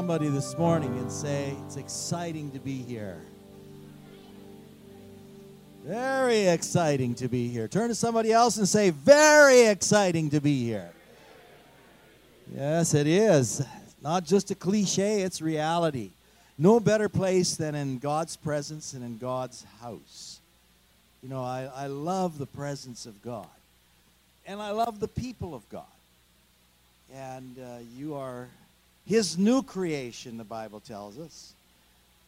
somebody this morning and say, It's exciting to be here. Very exciting to be here. Turn to somebody else and say, Very exciting to be here. Yes, it is. Not just a cliche, it's reality. No better place than in God's presence and in God's house. You know, I, I love the presence of God. And I love the people of God. And uh, you are his new creation, the Bible tells us.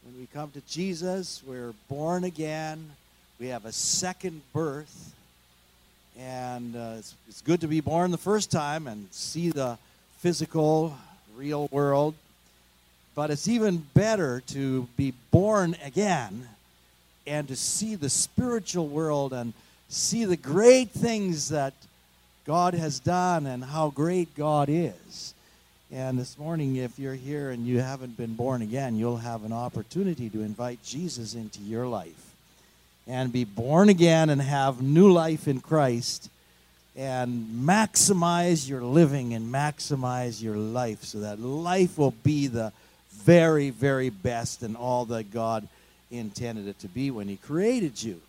When we come to Jesus, we're born again. We have a second birth. And uh, it's, it's good to be born the first time and see the physical, real world. But it's even better to be born again and to see the spiritual world and see the great things that God has done and how great God is. And this morning, if you're here and you haven't been born again, you'll have an opportunity to invite Jesus into your life and be born again and have new life in Christ and maximize your living and maximize your life so that life will be the very, very best and all that God intended it to be when He created you.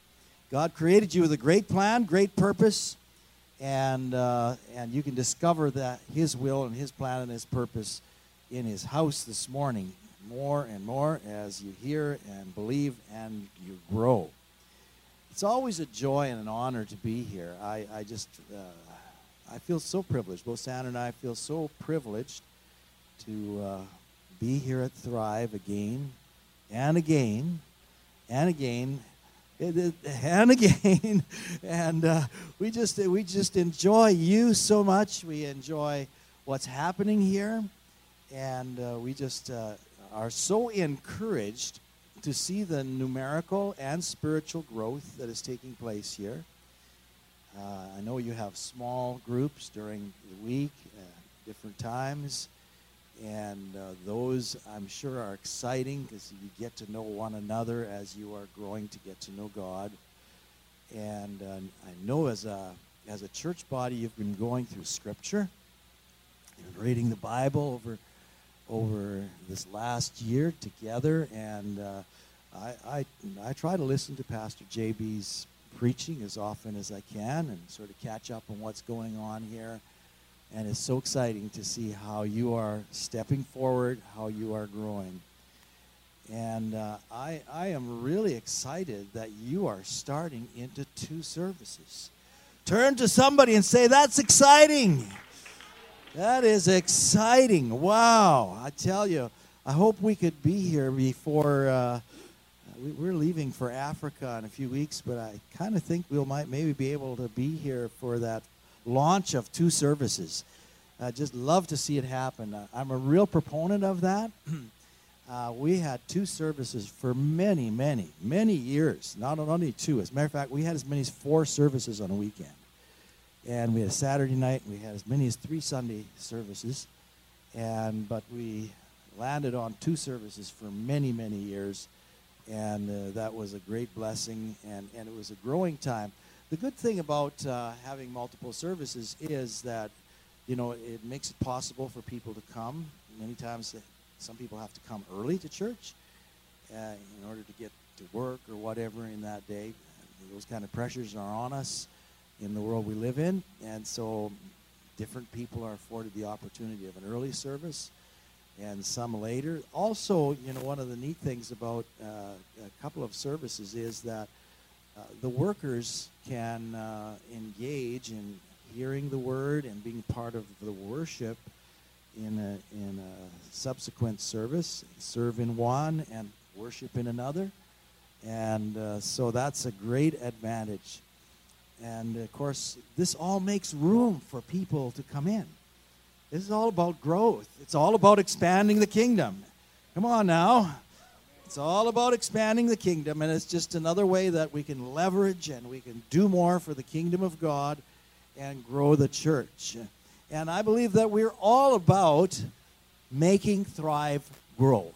God created you with a great plan, great purpose, and uh, and you can discover that His will and His plan and His purpose in His house this morning more and more as you hear and believe and you grow. It's always a joy and an honor to be here. I, I just uh, I feel so privileged. Both Sandra and I feel so privileged to uh, be here at Thrive again and again and again and again and uh, we just we just enjoy you so much. We enjoy what's happening here. And uh, we just uh, are so encouraged to see the numerical and spiritual growth that is taking place here. Uh, i know you have small groups during the week different times and uh, those I'm sure are exciting because you get to know one another as you are growing to get to know God. And uh, I know as a as a church body, you've been going through Scripture, you've been reading the Bible over over this last year together, and uh, I, I I try to listen to Pastor JB's preaching as often as I can and sort of catch up on what's going on here and it's so exciting to see how you are stepping forward, how you are growing. And uh, I, I am really excited that you are starting into two services. Turn to somebody and say, That's exciting. That is exciting. Wow. I tell you, I hope we could be here before. Uh, we're leaving for Africa in a few weeks, but I kind of think we might maybe be able to be here for that launch of two services. I just love to see it happen. Uh, I'm a real proponent of that. uh, we had two services for many, many, many years. Not only two. As a matter of fact, we had as many as four services on a weekend. And we had a Saturday night, and we had as many as three Sunday services. And but we landed on two services for many, many years, and uh, that was a great blessing, and, and it was a growing time. The good thing about uh, having multiple services is that, you know, it makes it possible for people to come. Many times, some people have to come early to church uh, in order to get to work or whatever in that day. Those kind of pressures are on us in the world we live in, and so different people are afforded the opportunity of an early service and some later. Also, you know, one of the neat things about uh, a couple of services is that the workers can uh, engage in hearing the word and being part of the worship in a, in a subsequent service, serve in one and worship in another. And uh, so that's a great advantage. And of course, this all makes room for people to come in. This is all about growth, it's all about expanding the kingdom. Come on now. It's all about expanding the kingdom, and it's just another way that we can leverage and we can do more for the kingdom of God and grow the church. And I believe that we're all about making Thrive grow,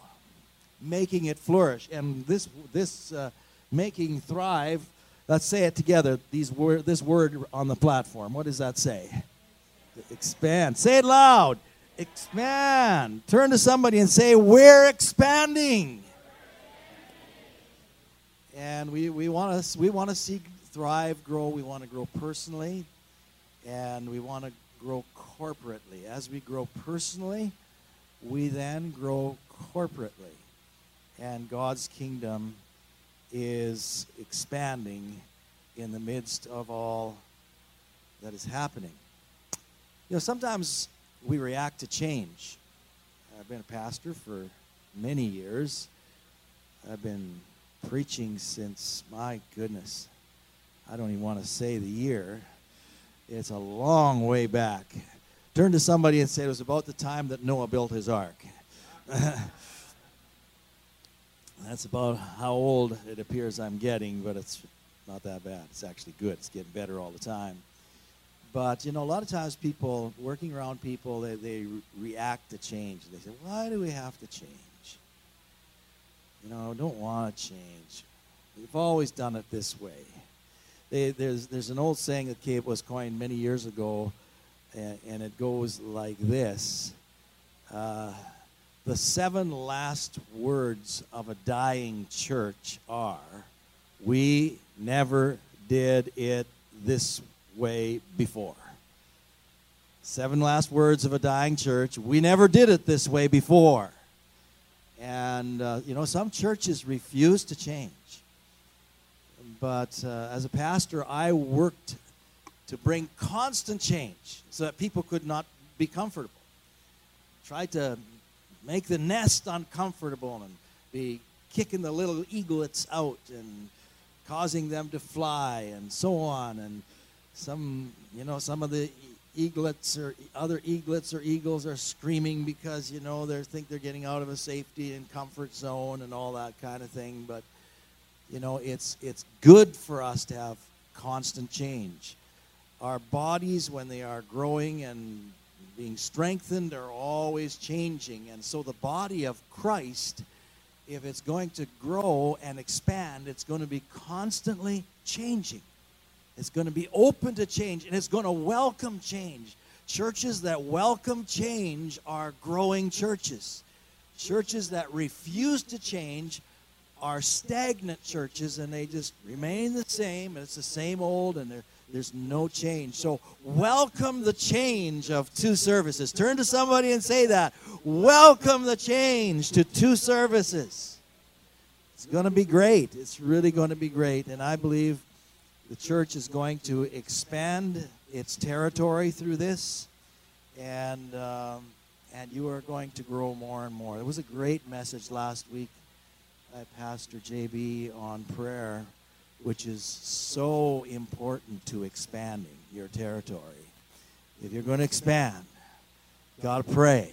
making it flourish. And this, this uh, making Thrive, let's say it together, these word, this word on the platform. What does that say? Expand. Say it loud. Expand. Turn to somebody and say, We're expanding. And we, we want to we want to see thrive, grow. We want to grow personally, and we want to grow corporately. As we grow personally, we then grow corporately, and God's kingdom is expanding in the midst of all that is happening. You know, sometimes we react to change. I've been a pastor for many years. I've been preaching since, my goodness, I don't even want to say the year. It's a long way back. Turn to somebody and say it was about the time that Noah built his ark. That's about how old it appears I'm getting, but it's not that bad. It's actually good. It's getting better all the time. But, you know, a lot of times people, working around people, they, they react to change. They say, why do we have to change? You know, don't want to change. We've always done it this way. They, there's, there's an old saying that was coined many years ago, and, and it goes like this. Uh, the seven last words of a dying church are, We never did it this way before. Seven last words of a dying church. We never did it this way before. And, uh, you know, some churches refuse to change. But uh, as a pastor, I worked to bring constant change so that people could not be comfortable. Tried to make the nest uncomfortable and be kicking the little eaglets out and causing them to fly and so on. And some, you know, some of the eaglets or other eaglets or eagles are screaming because, you know, they think they're getting out of a safety and comfort zone and all that kind of thing. But, you know, it's, it's good for us to have constant change. Our bodies, when they are growing and being strengthened, are always changing. And so the body of Christ if it's going to grow and expand, it's going to be constantly changing. It's going to be open to change and it's going to welcome change. Churches that welcome change are growing churches. Churches that refuse to change are stagnant churches and they just remain the same and it's the same old and there's no change. So, welcome the change of two services. Turn to somebody and say that. Welcome the change to two services. It's going to be great. It's really going to be great. And I believe the church is going to expand its territory through this. And, um, and you are going to grow more and more. It was a great message last week by Pastor JB on prayer, which is so important to expanding your territory. If you're going to expand, got to pray.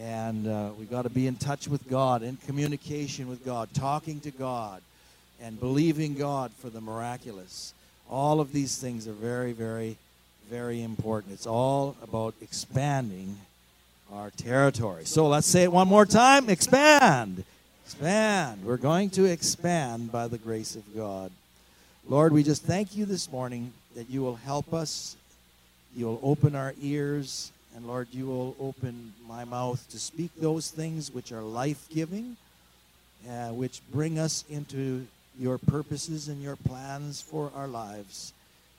And uh, we got to be in touch with God, in communication with God, talking to God, and believing God for the miraculous. All of these things are very, very, very important. It's all about expanding our territory. So let's say it one more time expand. Expand. We're going to expand by the grace of God. Lord, we just thank you this morning that you will help us. You will open our ears and Lord, you will open my mouth to speak those things which are life giving, uh, which bring us into your purposes and your plans for our lives.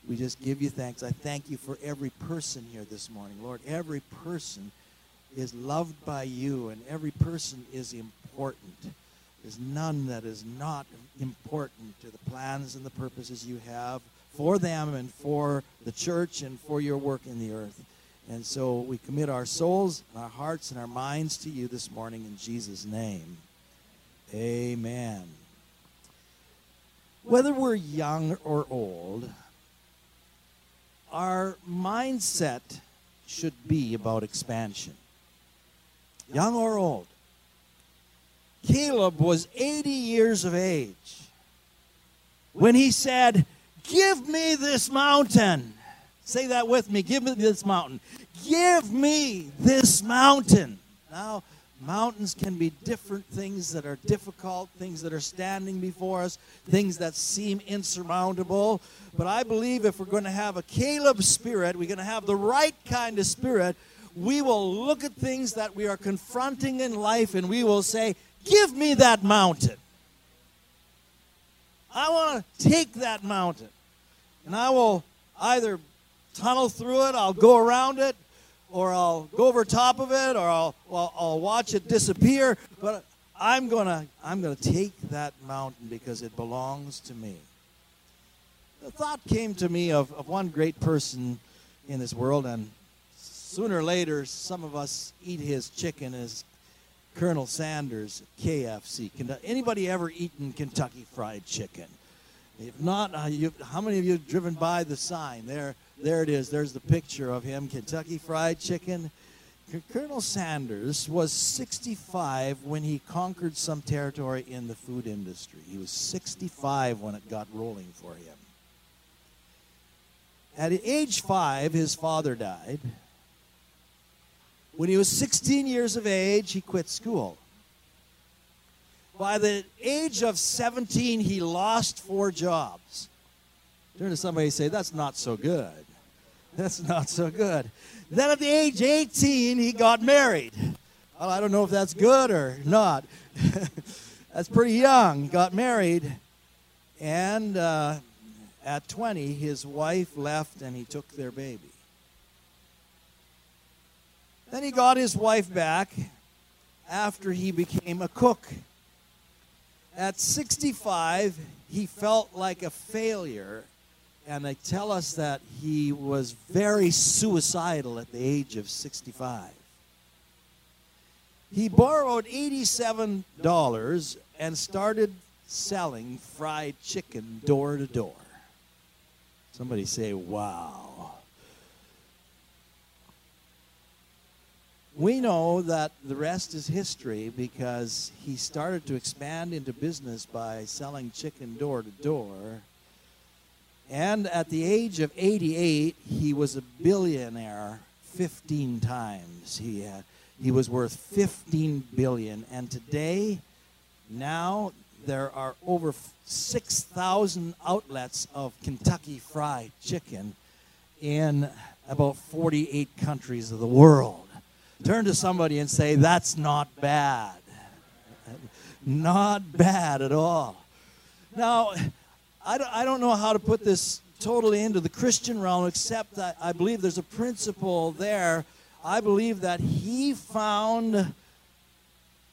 We just give you thanks. I thank you for every person here this morning. Lord, every person is loved by you, and every person is important. There's none that is not important to the plans and the purposes you have for them and for the church and for your work in the earth. And so we commit our souls, our hearts, and our minds to you this morning in Jesus' name. Amen. Whether we're young or old, our mindset should be about expansion. Young or old. Caleb was 80 years of age when he said, Give me this mountain. Say that with me. Give me this mountain. Give me this mountain. Now, mountains can be different things that are difficult, things that are standing before us, things that seem insurmountable. But I believe if we're going to have a Caleb spirit, we're going to have the right kind of spirit, we will look at things that we are confronting in life and we will say, Give me that mountain. I want to take that mountain. And I will either tunnel through it, I'll go around it, or I'll go over top of it, or I'll, I'll, I'll watch it disappear. But I'm going to I'm going to take that mountain because it belongs to me. The thought came to me of, of one great person in this world, and sooner or later, some of us eat his chicken as Colonel Sanders, KFC. Anybody ever eaten Kentucky Fried Chicken? If not, uh, you, how many of you have driven by the sign? There, there it is. There's the picture of him, Kentucky Fried Chicken. Colonel Sanders was 65 when he conquered some territory in the food industry. He was 65 when it got rolling for him. At age five, his father died. When he was 16 years of age, he quit school. By the age of 17, he lost four jobs. Turn to somebody and say, That's not so good. That's not so good. Then at the age 18, he got married. Well, I don't know if that's good or not. that's pretty young. Got married. And uh, at 20, his wife left and he took their baby. Then he got his wife back after he became a cook. At 65, he felt like a failure, and they tell us that he was very suicidal at the age of 65. He borrowed $87 and started selling fried chicken door to door. Somebody say, wow. we know that the rest is history because he started to expand into business by selling chicken door to door. And at the age of 88, he was a billionaire 15 times. He, had, he was worth 15 billion. And today, now, there are over 6,000 outlets of Kentucky Fried Chicken in about 48 countries of the world. Turn to somebody and say, That's not bad. Not bad at all. Now, I don't, I don't know how to put this totally into the Christian realm, except that I believe there's a principle there. I believe that he found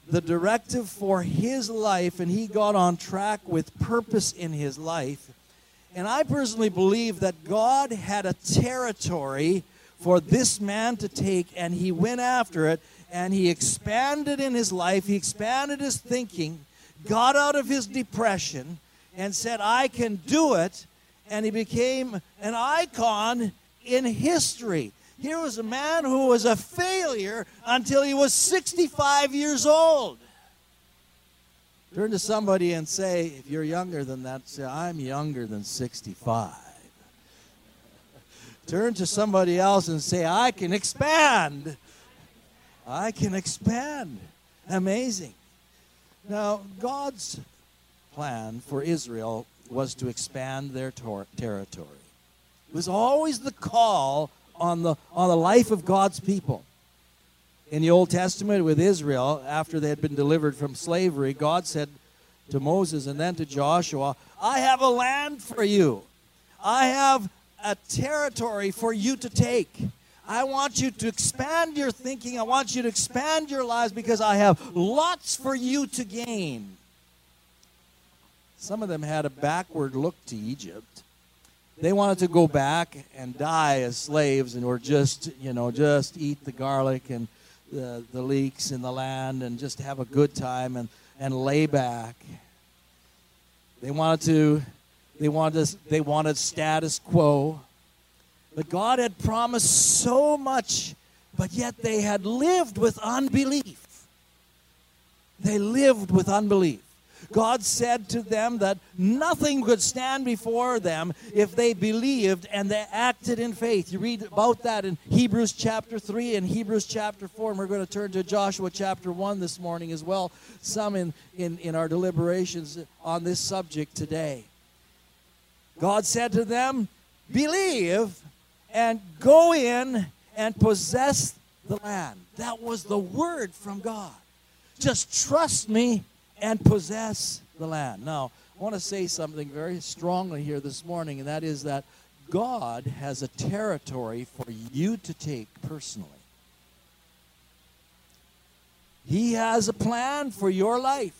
the directive for his life and he got on track with purpose in his life. And I personally believe that God had a territory for this man to take, and he went after it, and he expanded in his life, he expanded his thinking, got out of his depression, and said, I can do it. And he became an icon in history. Here was a man who was a failure until he was 65 years old. Turn to somebody and say, if you're younger than that, say, I'm younger than 65. Turn to somebody else and say, I can expand. I can expand. Amazing. Now, God's plan for Israel was to expand their tor- territory. It was always the call on the, on the life of God's people. In the Old Testament with Israel, after they had been delivered from slavery, God said to Moses and then to Joshua, I have a land for you. I have a territory for you to take. I want you to expand your thinking. I want you to expand your lives because I have lots for you to gain. Some of them had a backward look to Egypt. They wanted to go back and die as slaves and or just, you know, just eat the garlic and the, the leeks in the land and just have a good time and, and lay back. They wanted to they wanted, they wanted status quo. But God had promised so much, but yet they had lived with unbelief. They lived with unbelief. God said to them that nothing could stand before them if they believed and they acted in faith. You read about that in Hebrews chapter 3 and Hebrews chapter 4, and we're going to turn to Joshua chapter 1 this morning as well, some in, in, in our deliberations on this subject today. God said to them, Believe and go in and possess the land. That was the word from God. Just trust me and possess the land. Now, I want to say something very strongly here this morning, and that is that God has a territory for you to take personally. He has a plan for your life.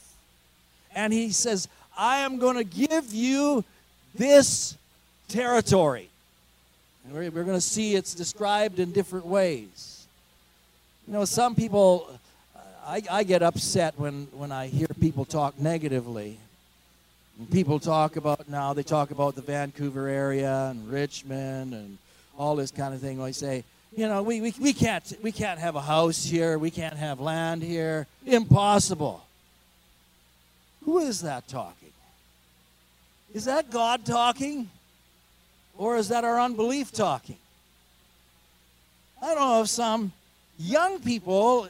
And He says, I am going to give you this territory. And we're, we're going to see it's described in different ways. You know, some people, I, I get upset when, when I hear people talk negatively. And people talk about now, they talk about the Vancouver area and Richmond and all this kind of thing. I say, you know, we, we, we, can't, we can't have a house here, we can't have land here. Impossible. Who is that talking? Is that God talking? Or is that our unbelief talking? I don't know if some young people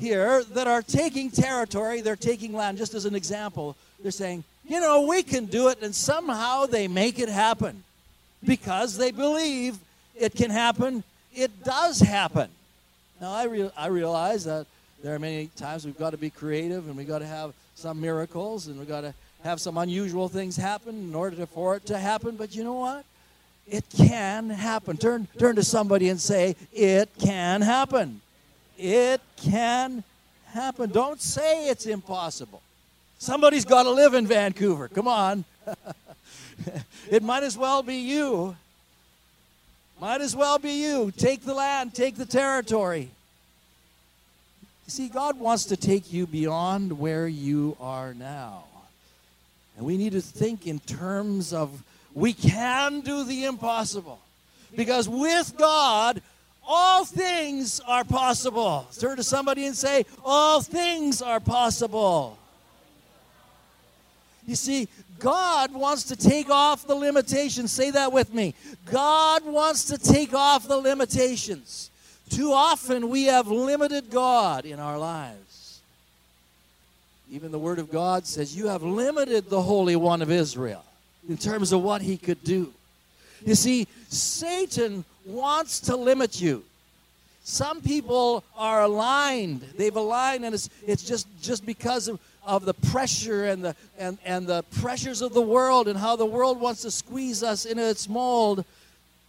here that are taking territory, they're taking land, just as an example, they're saying, you know, we can do it, and somehow they make it happen because they believe it can happen. It does happen. Now, I, re- I realize that there are many times we've got to be creative and we've got to have some miracles and we've got to have some unusual things happen in order to, for it to happen. But you know what? It can happen. Turn, turn to somebody and say, It can happen. It can happen. Don't say it's impossible. Somebody's got to live in Vancouver. Come on. it might as well be you. Might as well be you. Take the land, take the territory. See, God wants to take you beyond where you are now. And we need to think in terms of we can do the impossible. Because with God, all things are possible. Turn to somebody and say, All things are possible. You see, God wants to take off the limitations. Say that with me. God wants to take off the limitations. Too often we have limited God in our lives. Even the Word of God says, You have limited the Holy One of Israel in terms of what he could do. You see, Satan wants to limit you. Some people are aligned. They've aligned, and it's, it's just, just because of, of the pressure and the, and, and the pressures of the world and how the world wants to squeeze us into its mold.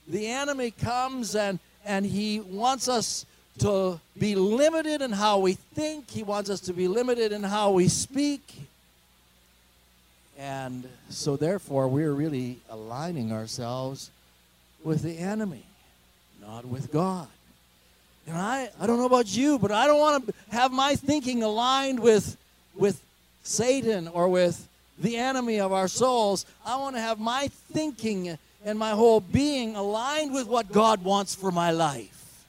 The enemy comes and, and he wants us to be limited in how we think, he wants us to be limited in how we speak. And so, therefore, we're really aligning ourselves with the enemy, not with God. And I, I don't know about you, but I don't want to have my thinking aligned with, with Satan or with the enemy of our souls. I want to have my thinking and my whole being aligned with what God wants for my life.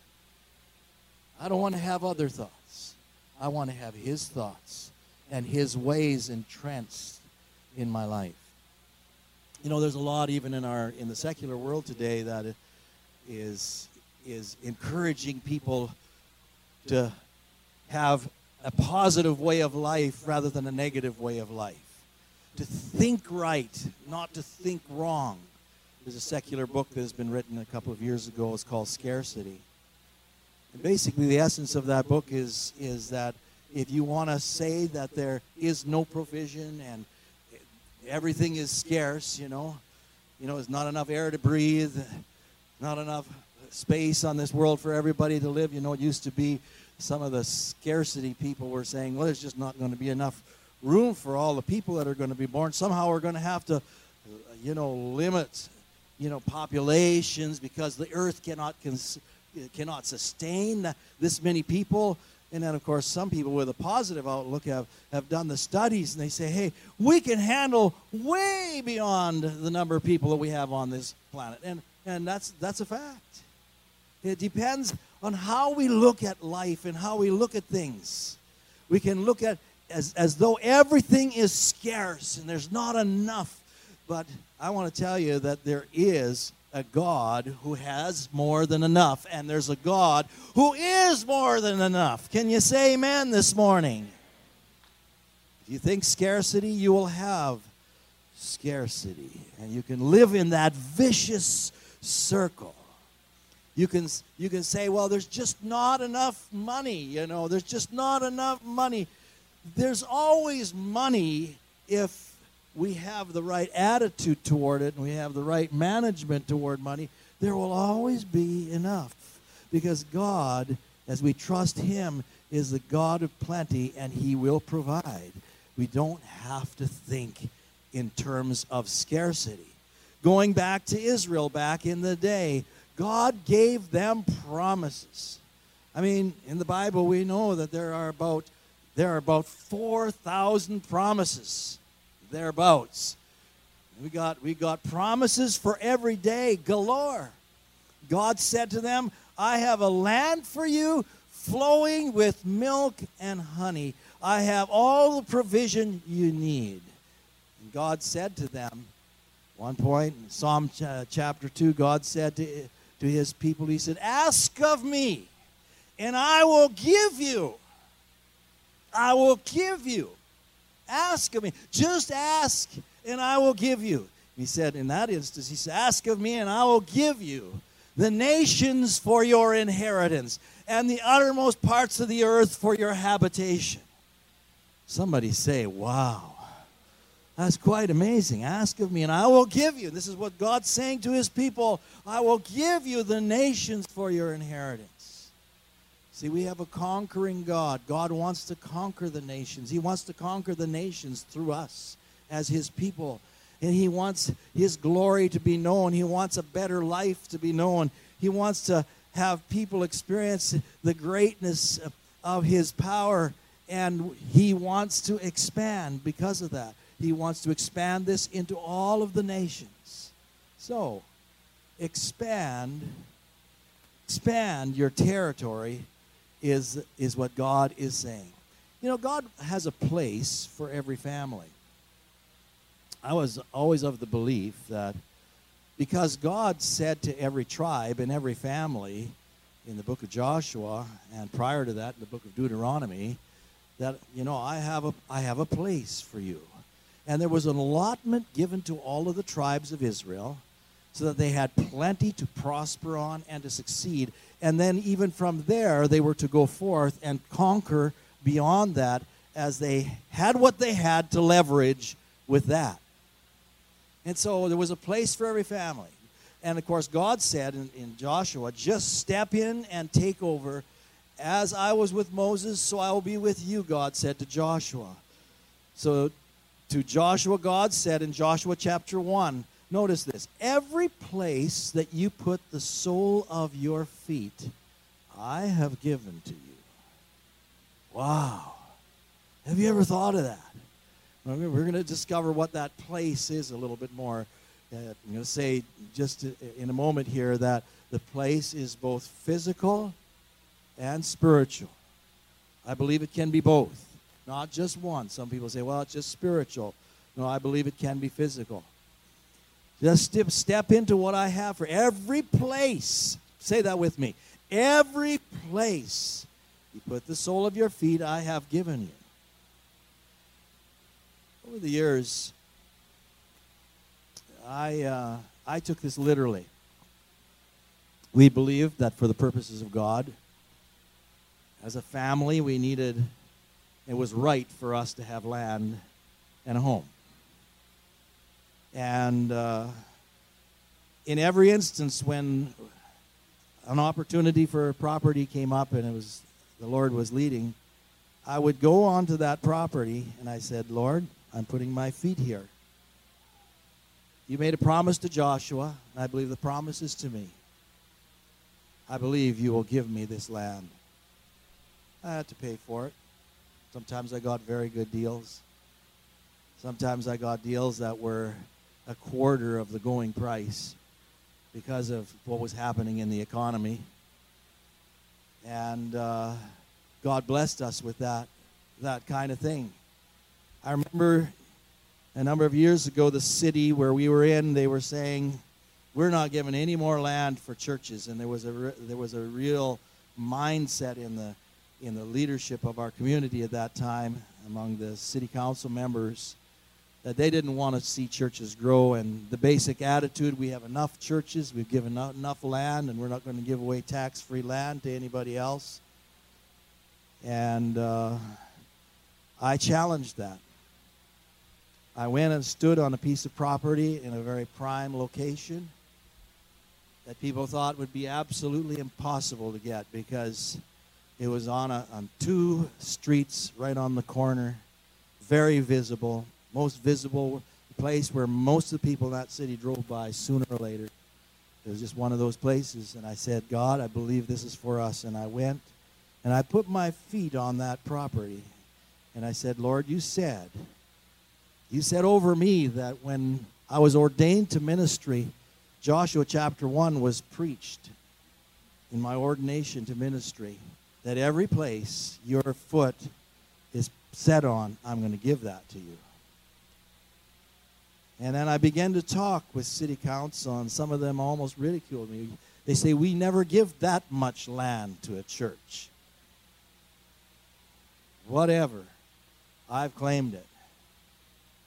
I don't want to have other thoughts. I want to have His thoughts and His ways entrenched in my life. You know, there's a lot even in our in the secular world today that is is encouraging people to have a positive way of life rather than a negative way of life. To think right, not to think wrong. There's a secular book that has been written a couple of years ago. It's called Scarcity. And basically, the essence of that book is, is that if you want to say that there is no provision and everything is scarce, you know. You know, there's not enough air to breathe, not enough space on this world for everybody to live. You know, it used to be some of the scarcity people were saying, well, there's just not going to be enough room for all the people that are going to be born. Somehow we're going to have to, you know, limit, you know, populations because the earth cannot cons- cannot sustain this many people. And then, of course, some people with a positive outlook have, have done the studies and they say, hey, we can handle way beyond the number of people that we have on this planet. And, and that's, that's a fact. It depends on how we look at life and how we look at things. We can look at as, as though everything is scarce and there's not enough. But I want to tell you that there is a God who has more than enough, and there's a God who is more than enough. Can you say amen this morning? If you think scarcity, you will have scarcity, and you can live in that vicious circle. You can, you can say, well, there's just not enough money, you know, there's just not enough money. There's always money if we have the right attitude toward it and we have the right management toward money. There will always be enough because God, as we trust Him, is the God of plenty and He will provide. We don't have to think in terms of scarcity. Going back to Israel back in the day, God gave them promises. I mean, in the Bible, we know that there are about there are about 4,000 promises thereabouts. We got we got promises for every day galore. God said to them, "I have a land for you flowing with milk and honey. I have all the provision you need." And God said to them, one point in Psalm ch- chapter 2, God said to to his people, he said, Ask of me, and I will give you. I will give you. Ask of me. Just ask, and I will give you. He said, in that instance, he said, Ask of me, and I will give you the nations for your inheritance, and the uttermost parts of the earth for your habitation. Somebody say, Wow. That's quite amazing. Ask of me, and I will give you. This is what God's saying to his people I will give you the nations for your inheritance. See, we have a conquering God. God wants to conquer the nations, He wants to conquer the nations through us as His people. And He wants His glory to be known, He wants a better life to be known. He wants to have people experience the greatness of His power, and He wants to expand because of that. He wants to expand this into all of the nations. So, expand expand your territory is is what God is saying. You know, God has a place for every family. I was always of the belief that because God said to every tribe and every family in the book of Joshua and prior to that in the book of Deuteronomy that you know I have a I have a place for you. And there was an allotment given to all of the tribes of Israel so that they had plenty to prosper on and to succeed. And then, even from there, they were to go forth and conquer beyond that as they had what they had to leverage with that. And so there was a place for every family. And of course, God said in, in Joshua, just step in and take over. As I was with Moses, so I will be with you, God said to Joshua. So to Joshua, God said in Joshua chapter 1, notice this every place that you put the sole of your feet, I have given to you. Wow. Have you ever thought of that? We're going to discover what that place is a little bit more. Uh, I'm going to say just in a moment here that the place is both physical and spiritual. I believe it can be both not just one. Some people say, well, it's just spiritual. No, I believe it can be physical. Just step, step into what I have for every place. Say that with me. Every place you put the sole of your feet, I have given you. Over the years, I, uh, I took this literally. We believed that for the purposes of God, as a family, we needed it was right for us to have land and a home. And uh, in every instance, when an opportunity for property came up and it was the Lord was leading, I would go onto that property and I said, Lord, I'm putting my feet here. You made a promise to Joshua, and I believe the promise is to me. I believe you will give me this land. I had to pay for it. Sometimes I got very good deals. Sometimes I got deals that were a quarter of the going price because of what was happening in the economy. And uh, God blessed us with that, that kind of thing. I remember a number of years ago, the city where we were in, they were saying, we're not giving any more land for churches. And there was a, re- there was a real mindset in the in the leadership of our community at that time among the city council members that they didn't want to see churches grow. And the basic attitude we have enough churches, we've given out enough land, and we're not going to give away tax free land to anybody else. And uh, I challenged that. I went and stood on a piece of property in a very prime location that people thought would be absolutely impossible to get because it was on, a, on two streets right on the corner, very visible, most visible place where most of the people in that city drove by sooner or later. It was just one of those places. And I said, God, I believe this is for us. And I went and I put my feet on that property. And I said, Lord, you said, you said over me that when I was ordained to ministry, Joshua chapter 1 was preached in my ordination to ministry that every place your foot is set on, I'm going to give that to you. And then I began to talk with city council, and some of them almost ridiculed me. They say, We never give that much land to a church. Whatever. I've claimed it.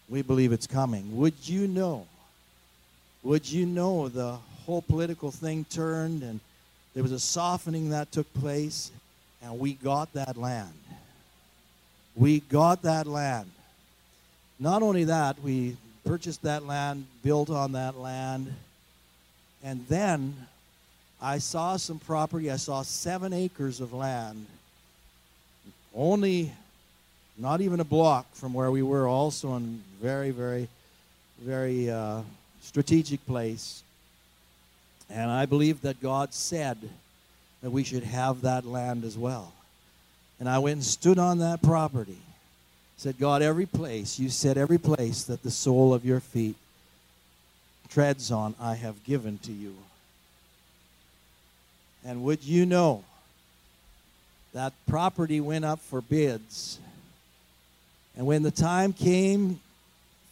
We believe it's coming. Would you know? Would you know the whole political thing turned and there was a softening that took place, and we got that land. We got that land. Not only that, we purchased that land, built on that land, and then I saw some property. I saw seven acres of land, only not even a block from where we were, also in very, very, very uh, strategic place. And I believe that God said that we should have that land as well. And I went and stood on that property. Said, God, every place, you said every place that the sole of your feet treads on, I have given to you. And would you know that property went up for bids? And when the time came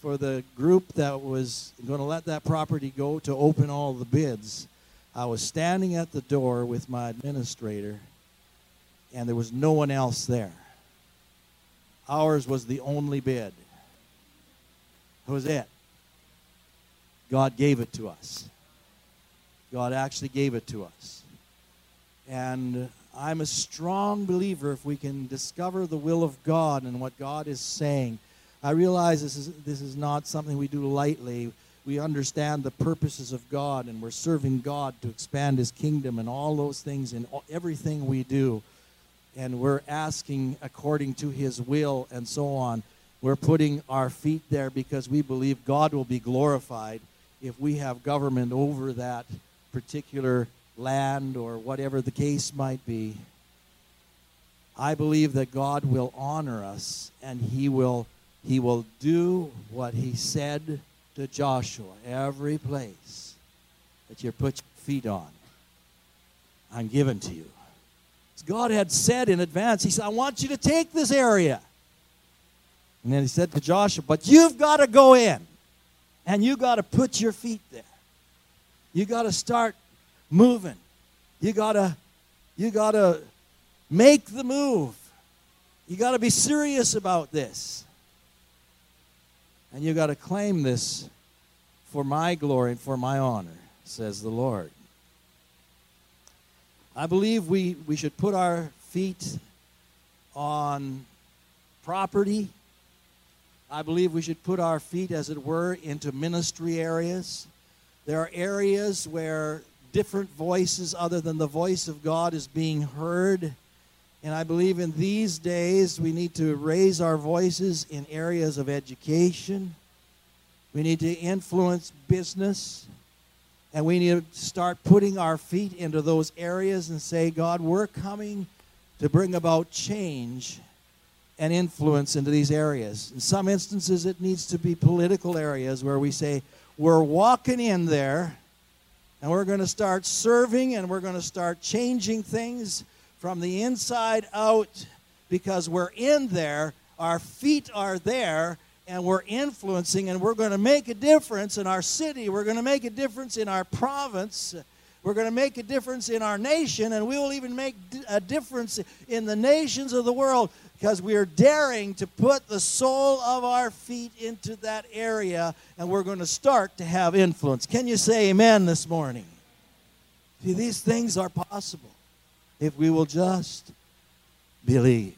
for the group that was going to let that property go to open all the bids, I was standing at the door with my administrator, and there was no one else there. Ours was the only bid. That was it. God gave it to us. God actually gave it to us. And I'm a strong believer if we can discover the will of God and what God is saying I realize this is, this is not something we do lightly. We understand the purposes of God and we're serving God to expand His kingdom and all those things in everything we do. And we're asking according to His will and so on. We're putting our feet there because we believe God will be glorified if we have government over that particular land or whatever the case might be. I believe that God will honor us and He will he will do what he said to Joshua every place that you put your feet on, I'm given to you. God had said in advance, He said, I want you to take this area. And then He said to Joshua, But you've got to go in and you've got to put your feet there. You got to start moving. You got to you got to make the move. You got to be serious about this. And you got to claim this for my glory and for my honor, says the Lord. I believe we, we should put our feet on property. I believe we should put our feet, as it were, into ministry areas. There are areas where different voices other than the voice of God is being heard. And I believe in these days we need to raise our voices in areas of education. We need to influence business. And we need to start putting our feet into those areas and say, God, we're coming to bring about change and influence into these areas. In some instances, it needs to be political areas where we say, we're walking in there and we're going to start serving and we're going to start changing things from the inside out because we're in there, our feet are there, and we're influencing and we're going to make a difference in our city. We're going to make a difference in our province. We're going to make a difference in our nation, and we will even make a difference in the nations of the world because we are daring to put the sole of our feet into that area, and we're going to start to have influence. Can you say amen this morning? See, these things are possible if we will just believe.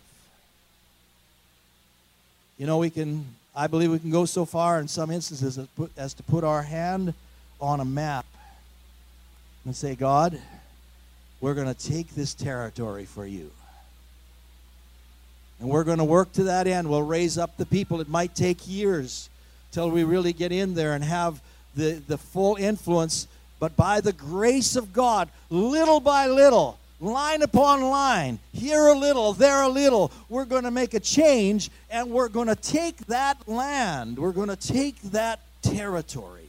You know, we can, I believe we can go so far in some instances as, put, as to put our hand on a map and say, God, we're going to take this territory for you. And we're going to work to that end. We'll raise up the people. It might take years till we really get in there and have the, the full influence. But by the grace of God, little by little, line upon line, here a little, there a little, we're going to make a change and we're going to take that land, we're going to take that territory.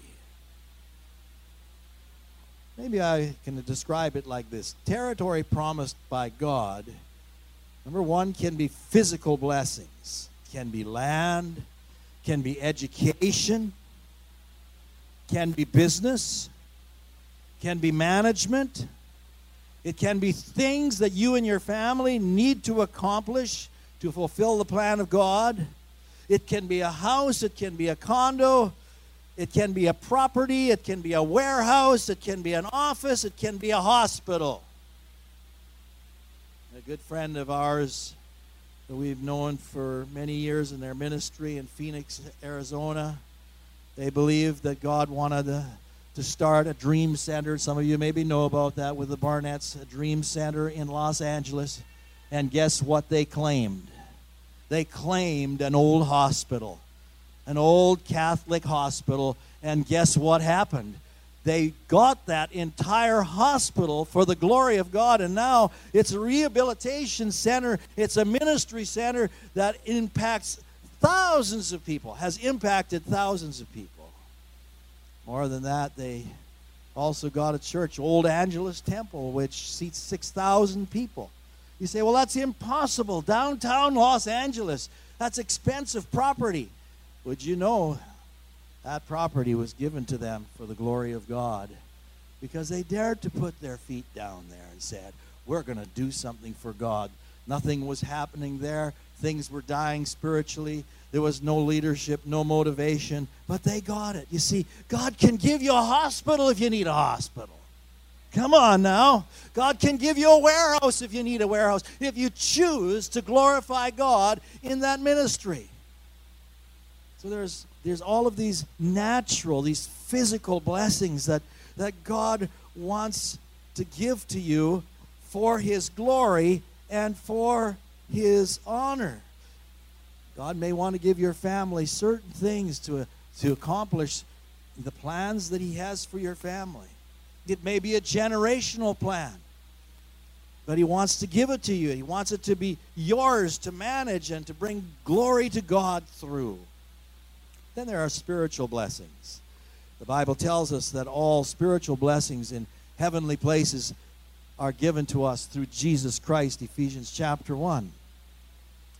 Maybe I can describe it like this territory promised by God, number one, can be physical blessings, can be land, can be education, can be business, can be management it can be things that you and your family need to accomplish to fulfill the plan of God. It can be a house, it can be a condo, it can be a property, it can be a warehouse, it can be an office, it can be a hospital. A good friend of ours that we've known for many years in their ministry in Phoenix, Arizona, they believed that God wanted to to start a dream center. Some of you maybe know about that with the Barnetts, a dream center in Los Angeles. And guess what they claimed? They claimed an old hospital, an old Catholic hospital. And guess what happened? They got that entire hospital for the glory of God, and now it's a rehabilitation center. It's a ministry center that impacts thousands of people, has impacted thousands of people. More than that, they also got a church, Old Angelus Temple, which seats 6,000 people. You say, well, that's impossible. Downtown Los Angeles, that's expensive property. Would you know that property was given to them for the glory of God because they dared to put their feet down there and said, We're going to do something for God. Nothing was happening there, things were dying spiritually. There was no leadership, no motivation, but they got it. You see, God can give you a hospital if you need a hospital. Come on now. God can give you a warehouse if you need a warehouse, if you choose to glorify God in that ministry. So there's there's all of these natural, these physical blessings that, that God wants to give to you for his glory and for his honor. God may want to give your family certain things to, to accomplish the plans that He has for your family. It may be a generational plan, but He wants to give it to you. He wants it to be yours to manage and to bring glory to God through. Then there are spiritual blessings. The Bible tells us that all spiritual blessings in heavenly places are given to us through Jesus Christ, Ephesians chapter 1.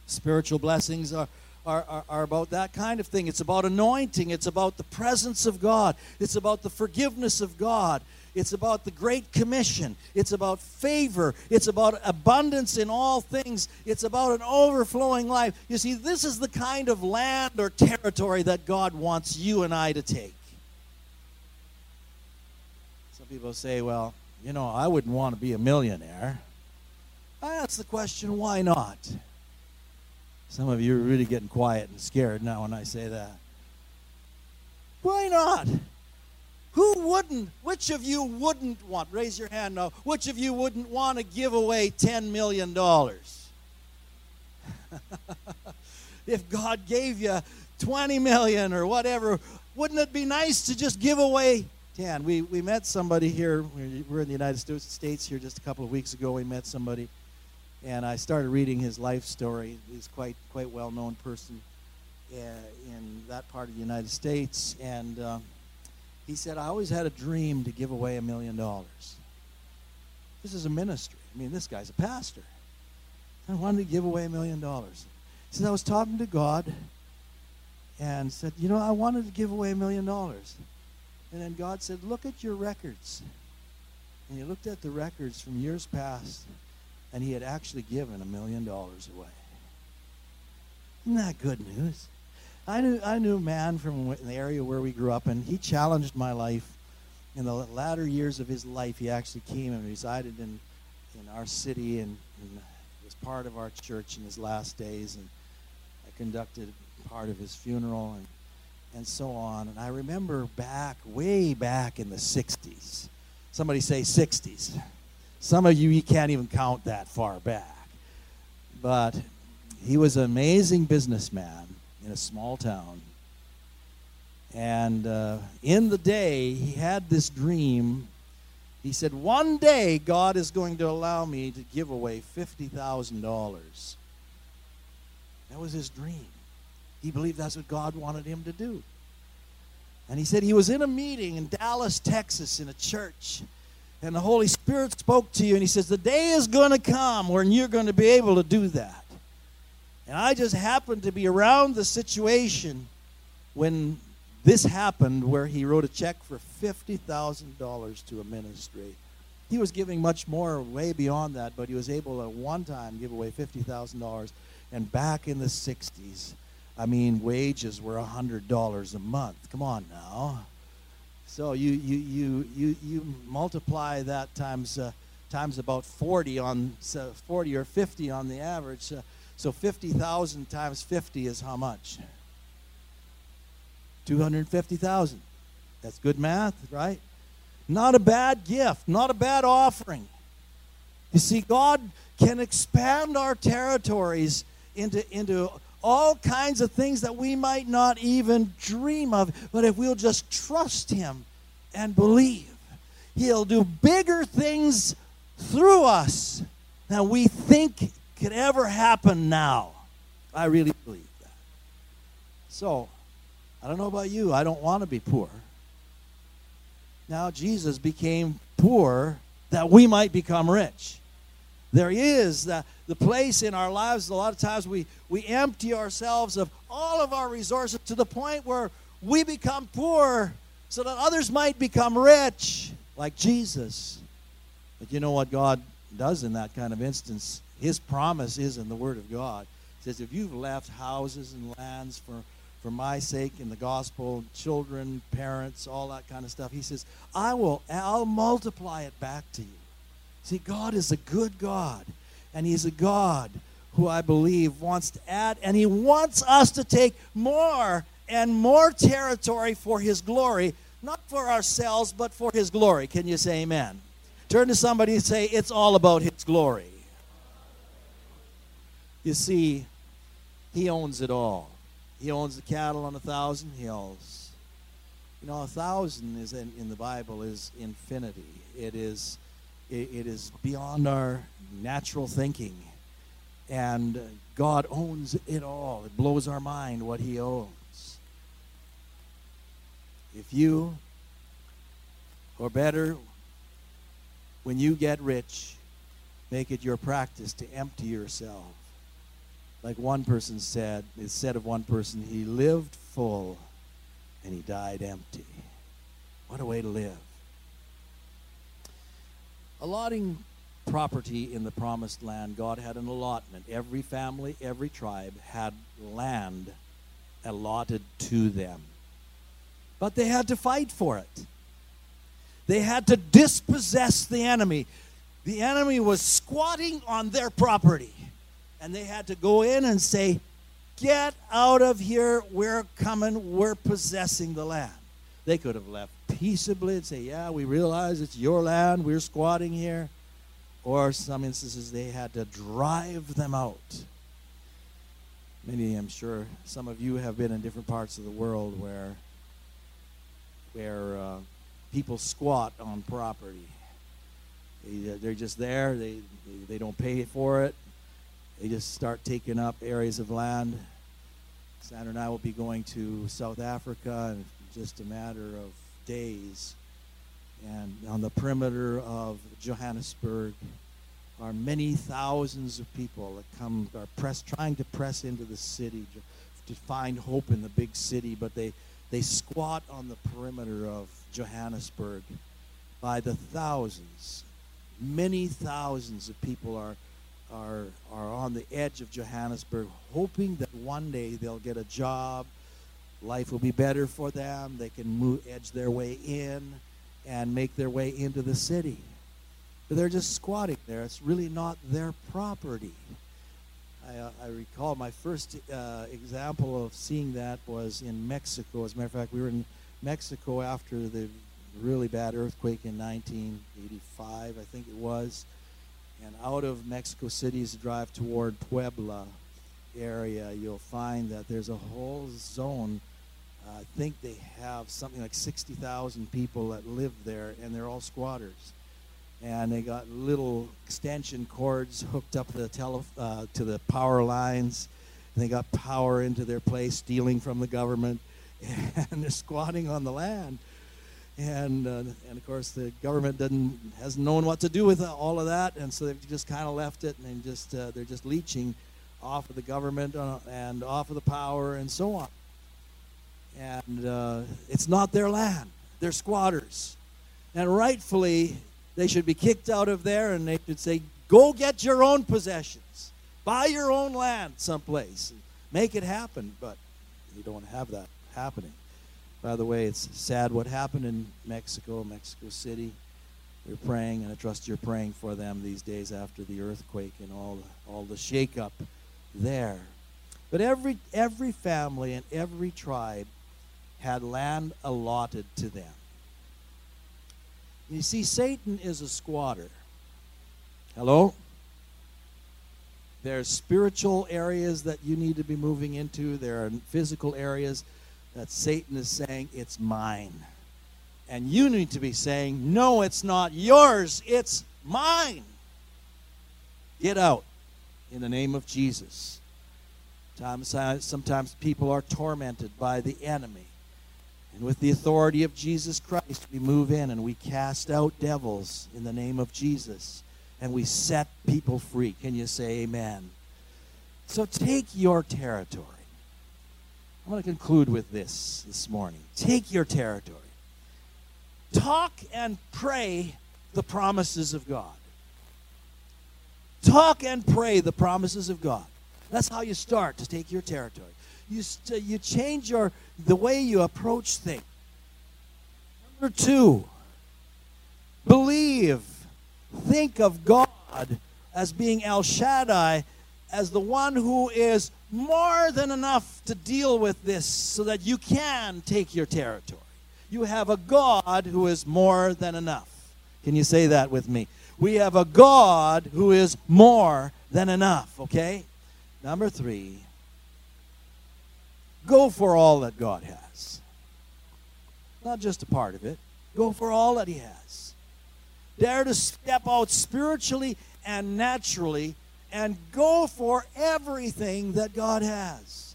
Spiritual blessings are, are, are, are, about that kind of thing. It's about anointing, it's about the presence of God, it's about the forgiveness of God, it's about the Great Commission, it's about favor, it's about abundance in all things, it's about an overflowing life. You see, this is the kind of land or territory that God wants you and I to take. Some people say, well, you know, I wouldn't want to be a millionaire. I ask the question, why not? Some of you are really getting quiet and scared now when I say that. Why not? Who wouldn't? Which of you wouldn't want? Raise your hand now. Which of you wouldn't want to give away $10 million? if God gave you 20 million or whatever, wouldn't it be nice to just give away 10? We, we met somebody here. We're in the United States here just a couple of weeks ago. We met somebody and I started reading his life story. He's quite quite well known person uh, in that part of the United States, and uh, he said, "I always had a dream to give away a million dollars. This is a ministry. I mean, this guy's a pastor. I wanted to give away a million dollars." He said, "I was talking to God." And said, You know, I wanted to give away a million dollars. And then God said, Look at your records. And he looked at the records from years past, and he had actually given a million dollars away. Isn't that good news? I knew, I knew a man from the area where we grew up, and he challenged my life. In the latter years of his life, he actually came and resided in, in our city and, and was part of our church in his last days. And I conducted part of his funeral and, and so on. And I remember back, way back in the 60s, somebody say 60s. Some of you, you can't even count that far back. But he was an amazing businessman in a small town. And uh, in the day, he had this dream. He said, One day, God is going to allow me to give away $50,000. That was his dream. He believed that's what God wanted him to do. And he said he was in a meeting in Dallas, Texas, in a church. And the Holy Spirit spoke to you, and he says, The day is going to come when you're going to be able to do that. And I just happened to be around the situation when this happened, where he wrote a check for $50,000 to a ministry. He was giving much more, way beyond that, but he was able at one time give away $50,000. And back in the 60s, I mean, wages were $100 a month. Come on now. So you, you, you, you, you multiply that times, uh, times about 40 on uh, 40 or 50 on the average. Uh, so 50,000 times 50 is how much? 250,000. That's good math, right? Not a bad gift, not a bad offering. You see, God can expand our territories into, into all kinds of things that we might not even dream of. But if we'll just trust Him and believe, He'll do bigger things through us than we think could ever happen now. I really believe that. So, I don't know about you. I don't want to be poor. Now, Jesus became poor that we might become rich. There is the, the place in our lives, a lot of times we, we empty ourselves of all of our resources to the point where we become poor so that others might become rich, like Jesus. But you know what God does in that kind of instance? His promise is in the Word of God. He says, If you've left houses and lands for, for my sake in the gospel, children, parents, all that kind of stuff, He says, I will, I'll multiply it back to you. See, God is a good God, and He's a God who I believe wants to add, and He wants us to take more and more territory for His glory, not for ourselves, but for His glory. Can you say amen? Turn to somebody and say, It's all about His glory. You see, he owns it all. He owns the cattle on a thousand hills. You know, a thousand is in, in the Bible is infinity. It is it, it is beyond our natural thinking. And uh, God owns it all. It blows our mind what he owns. If you, or better, when you get rich, make it your practice to empty yourself like one person said, it said of one person, he lived full and he died empty. What a way to live. Allotting property in the promised land, God had an allotment. Every family, every tribe had land allotted to them. But they had to fight for it. They had to dispossess the enemy. The enemy was squatting on their property and they had to go in and say, Get out of here. We're coming. We're possessing the land. They could have left peaceably and say, Yeah, we realize it's your land. We're squatting here. Or some instances, they had to drive them out. Many, I'm sure, some of you have been in different parts of the world where, where uh, people squat on property. They, they're just there. They, they, they don't pay for it they just start taking up areas of land. Sandra and I will be going to South Africa in just a matter of days. And on the perimeter of Johannesburg are many thousands of people that come are press trying to press into the city to find hope in the big city, but they they squat on the perimeter of Johannesburg by the thousands. Many thousands of people are, are, are on the edge of Johannesburg, hoping that one day they'll get a job, life will be better for them, they can move, edge their way in and make their way into the city. But they're just squatting there. It's really not their property. I, uh, I recall my first uh, example of seeing that was in Mexico. As a matter of fact, we were in Mexico after the really bad earthquake in 1985, I think it was. And out of Mexico City's drive toward Puebla area, you'll find that there's a whole zone. I think they have something like 60,000 people that live there, and they're all squatters and they got little extension cords hooked up to the tele, uh, to the power lines. And they got power into their place, stealing from the government, and they're squatting on the land. And uh, and of course the government doesn't hasn't known what to do with all of that, and so they've just kind of left it, and just uh, they're just leeching off of the government uh, and off of the power and so on. And uh, it's not their land; they're squatters, and rightfully they should be kicked out of there and they should say, go get your own possessions. Buy your own land someplace. Make it happen. But you don't want to have that happening. By the way, it's sad what happened in Mexico, Mexico City. We're praying, and I trust you're praying for them these days after the earthquake and all the, all the shakeup there. But every every family and every tribe had land allotted to them. You see, Satan is a squatter. Hello? There are spiritual areas that you need to be moving into, there are physical areas that Satan is saying, It's mine. And you need to be saying, No, it's not yours, it's mine. Get out in the name of Jesus. Sometimes people are tormented by the enemy. And with the authority of Jesus Christ, we move in and we cast out devils in the name of Jesus. And we set people free. Can you say amen? So take your territory. I'm going to conclude with this this morning. Take your territory. Talk and pray the promises of God. Talk and pray the promises of God. That's how you start to take your territory. You, st- you change your the way you approach things. Number two, believe. Think of God as being El Shaddai, as the one who is more than enough to deal with this so that you can take your territory. You have a God who is more than enough. Can you say that with me? We have a God who is more than enough, okay? Number three, Go for all that God has. Not just a part of it. Go for all that He has. Dare to step out spiritually and naturally and go for everything that God has.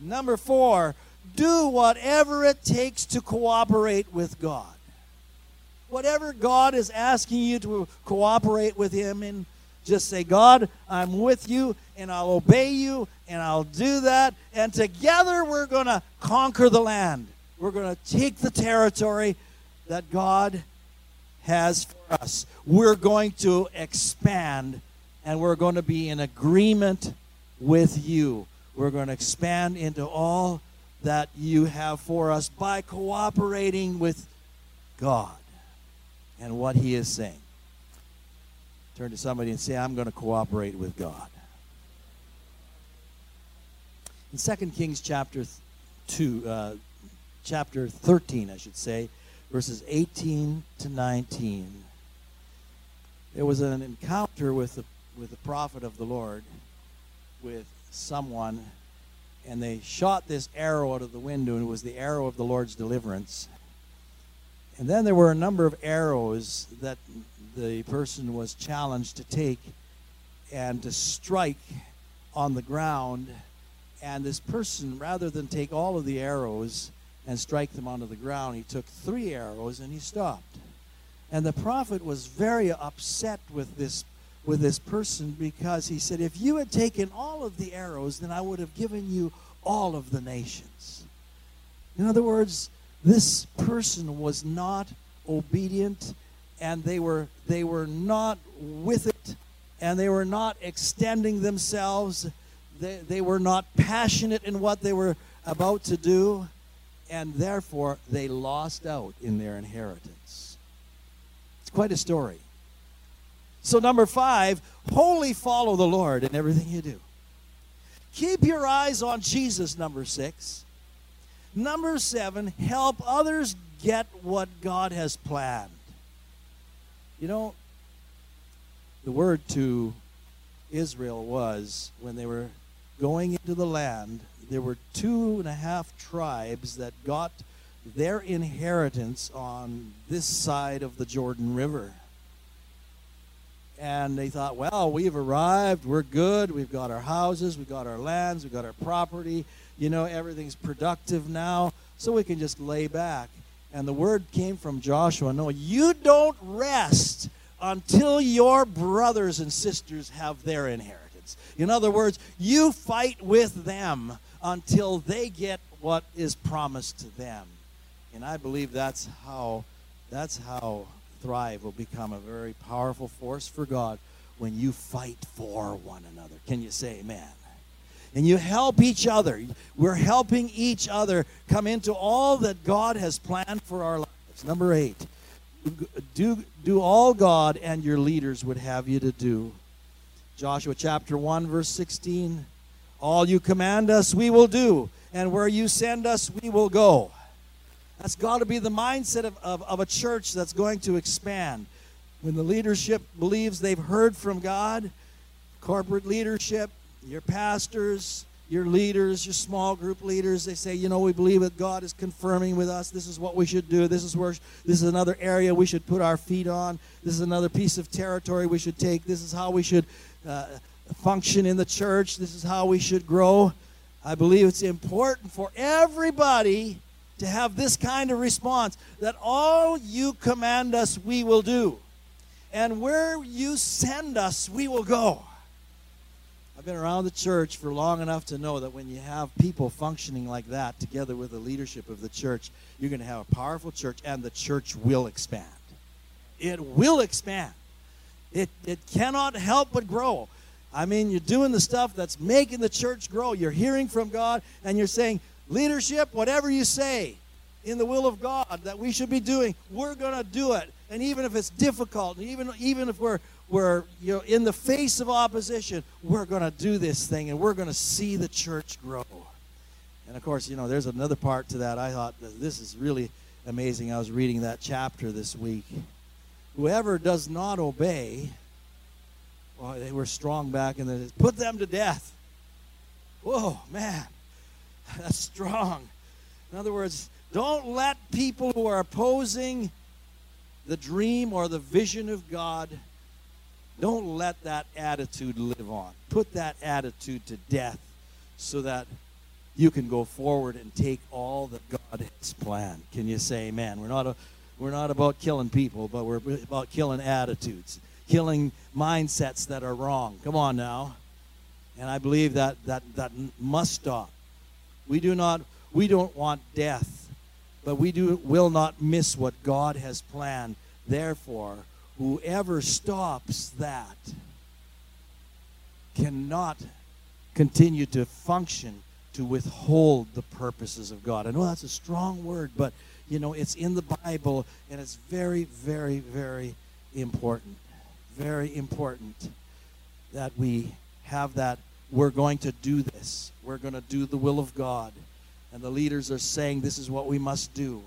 Number four, do whatever it takes to cooperate with God. Whatever God is asking you to cooperate with Him in, just say, God, I'm with you and I'll obey you and I'll do that. And together we're going to conquer the land. We're going to take the territory that God has for us. We're going to expand and we're going to be in agreement with you. We're going to expand into all that you have for us by cooperating with God and what He is saying. Turn to somebody and say, I'm going to cooperate with God. In 2 Kings chapter 2, uh, chapter 13, I should say, verses 18 to 19, there was an encounter with the, with the prophet of the Lord with someone, and they shot this arrow out of the window, and it was the arrow of the Lord's deliverance. And then there were a number of arrows that the person was challenged to take and to strike on the ground. And this person, rather than take all of the arrows and strike them onto the ground, he took three arrows and he stopped. And the prophet was very upset with this with this person because he said, If you had taken all of the arrows, then I would have given you all of the nations. In other words, this person was not obedient and they were they were not with it and they were not extending themselves. They, they were not passionate in what they were about to do and therefore they lost out in their inheritance. It's quite a story. So number five wholly follow the lord in everything you do. Keep your eyes on jesus number six. Number seven help others get what god has planned you know, the word to Israel was when they were going into the land, there were two and a half tribes that got their inheritance on this side of the Jordan River. And they thought, well, we've arrived, we're good, we've got our houses, we've got our lands, we've got our property, you know, everything's productive now, so we can just lay back. And the word came from Joshua no, you don't rest until your brothers and sisters have their inheritance. In other words, you fight with them until they get what is promised to them. And I believe that's how that's how Thrive will become a very powerful force for God when you fight for one another. Can you say amen? And you help each other. We're helping each other come into all that God has planned for our lives. Number eight, do, do all God and your leaders would have you to do. Joshua chapter 1, verse 16. All you command us, we will do, and where you send us, we will go. That's got to be the mindset of, of, of a church that's going to expand. When the leadership believes they've heard from God, corporate leadership, your pastors, your leaders, your small group leaders, they say, you know, we believe that God is confirming with us. This is what we should do. This is where this is another area we should put our feet on. This is another piece of territory we should take. This is how we should uh, function in the church. This is how we should grow. I believe it's important for everybody to have this kind of response that all you command us, we will do. And where you send us, we will go. I've been around the church for long enough to know that when you have people functioning like that together with the leadership of the church, you're going to have a powerful church and the church will expand. It will expand. It, it cannot help but grow. I mean, you're doing the stuff that's making the church grow. You're hearing from God and you're saying, leadership, whatever you say in the will of God that we should be doing, we're going to do it. And even if it's difficult, even, even if we're, we're you know in the face of opposition we're going to do this thing and we're going to see the church grow. And of course you know there's another part to that. I thought this is really amazing. I was reading that chapter this week. Whoever does not obey well they were strong back in the put them to death. Whoa man that's strong. In other words don't let people who are opposing the dream or the vision of god don't let that attitude live on. Put that attitude to death so that you can go forward and take all that God has planned. Can you say amen? We're not, a, we're not about killing people, but we're about killing attitudes, killing mindsets that are wrong. Come on now. And I believe that that, that must stop. We do not we don't want death, but we do will not miss what God has planned. Therefore, whoever stops that cannot continue to function to withhold the purposes of God. I know that's a strong word, but you know, it's in the Bible and it's very, very, very important. Very important that we have that. We're going to do this. We're going to do the will of God. And the leaders are saying this is what we must do.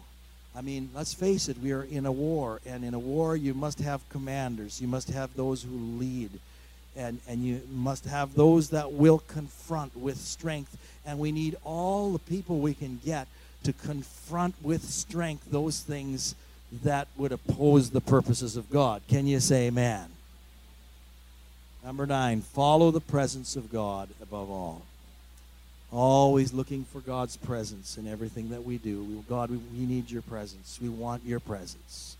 I mean, let's face it, we are in a war, and in a war, you must have commanders. You must have those who lead, and, and you must have those that will confront with strength. And we need all the people we can get to confront with strength those things that would oppose the purposes of God. Can you say amen? Number nine, follow the presence of God above all. Always looking for God's presence in everything that we do. We, God, we, we need your presence. We want your presence.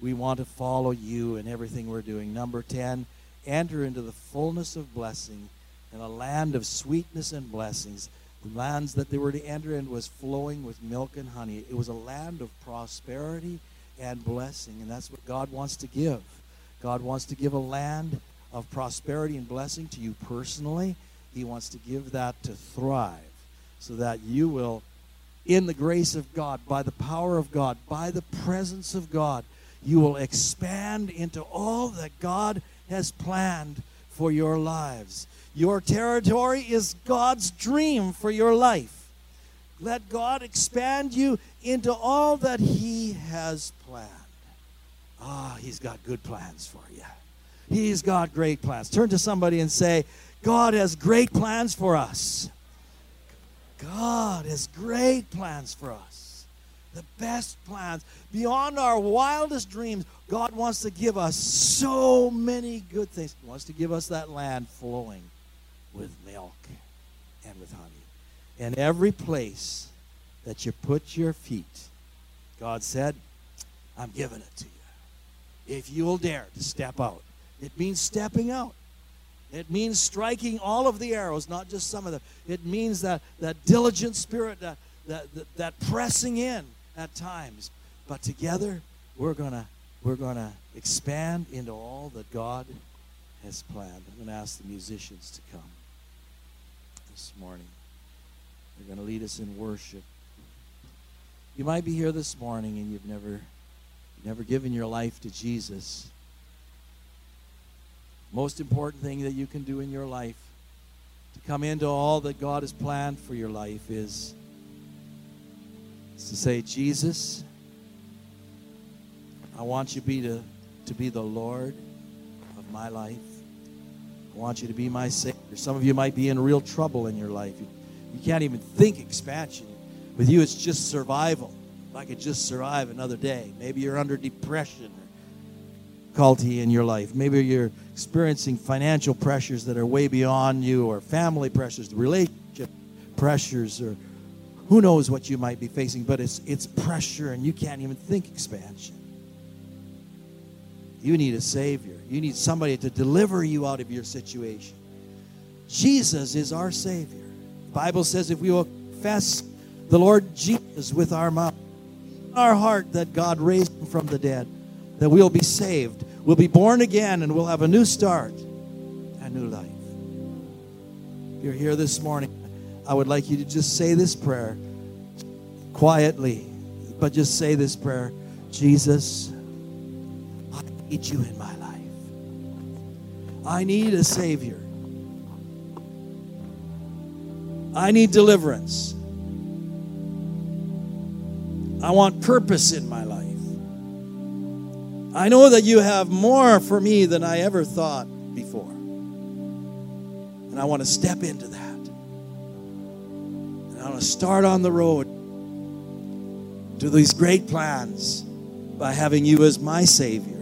We want to follow you in everything we're doing. Number 10, enter into the fullness of blessing in a land of sweetness and blessings. The lands that they were to enter in was flowing with milk and honey. It was a land of prosperity and blessing. And that's what God wants to give. God wants to give a land of prosperity and blessing to you personally. He wants to give that to thrive so that you will, in the grace of God, by the power of God, by the presence of God, you will expand into all that God has planned for your lives. Your territory is God's dream for your life. Let God expand you into all that He has planned. Ah, He's got good plans for you. He's got great plans. Turn to somebody and say, God has great plans for us. God has great plans for us. The best plans. Beyond our wildest dreams, God wants to give us so many good things. He wants to give us that land flowing with milk and with honey. And every place that you put your feet, God said, I'm giving it to you. If you will dare to step out, it means stepping out. It means striking all of the arrows, not just some of them. It means that, that diligent spirit, that, that, that, that pressing in at times. But together, we're going we're to expand into all that God has planned. I'm going to ask the musicians to come this morning. They're going to lead us in worship. You might be here this morning and you've never, never given your life to Jesus. Most important thing that you can do in your life to come into all that God has planned for your life is, is to say, Jesus, I want you to be, to, to be the Lord of my life. I want you to be my Savior. Some of you might be in real trouble in your life. You, you can't even think expansion. With you, it's just survival. If I could just survive another day. Maybe you're under depression difficulty in your life. Maybe you're experiencing financial pressures that are way beyond you, or family pressures, relationship pressures, or who knows what you might be facing, but it's, it's pressure and you can't even think expansion. You need a Savior. You need somebody to deliver you out of your situation. Jesus is our Savior. The Bible says if we will confess the Lord Jesus with our mouth, our heart that God raised him from the dead, that we'll be saved. We'll be born again and we'll have a new start, a new life. If you're here this morning, I would like you to just say this prayer quietly, but just say this prayer Jesus, I need you in my life. I need a Savior. I need deliverance. I want purpose in my life. I know that you have more for me than I ever thought before. And I want to step into that. And I want to start on the road to these great plans by having you as my Savior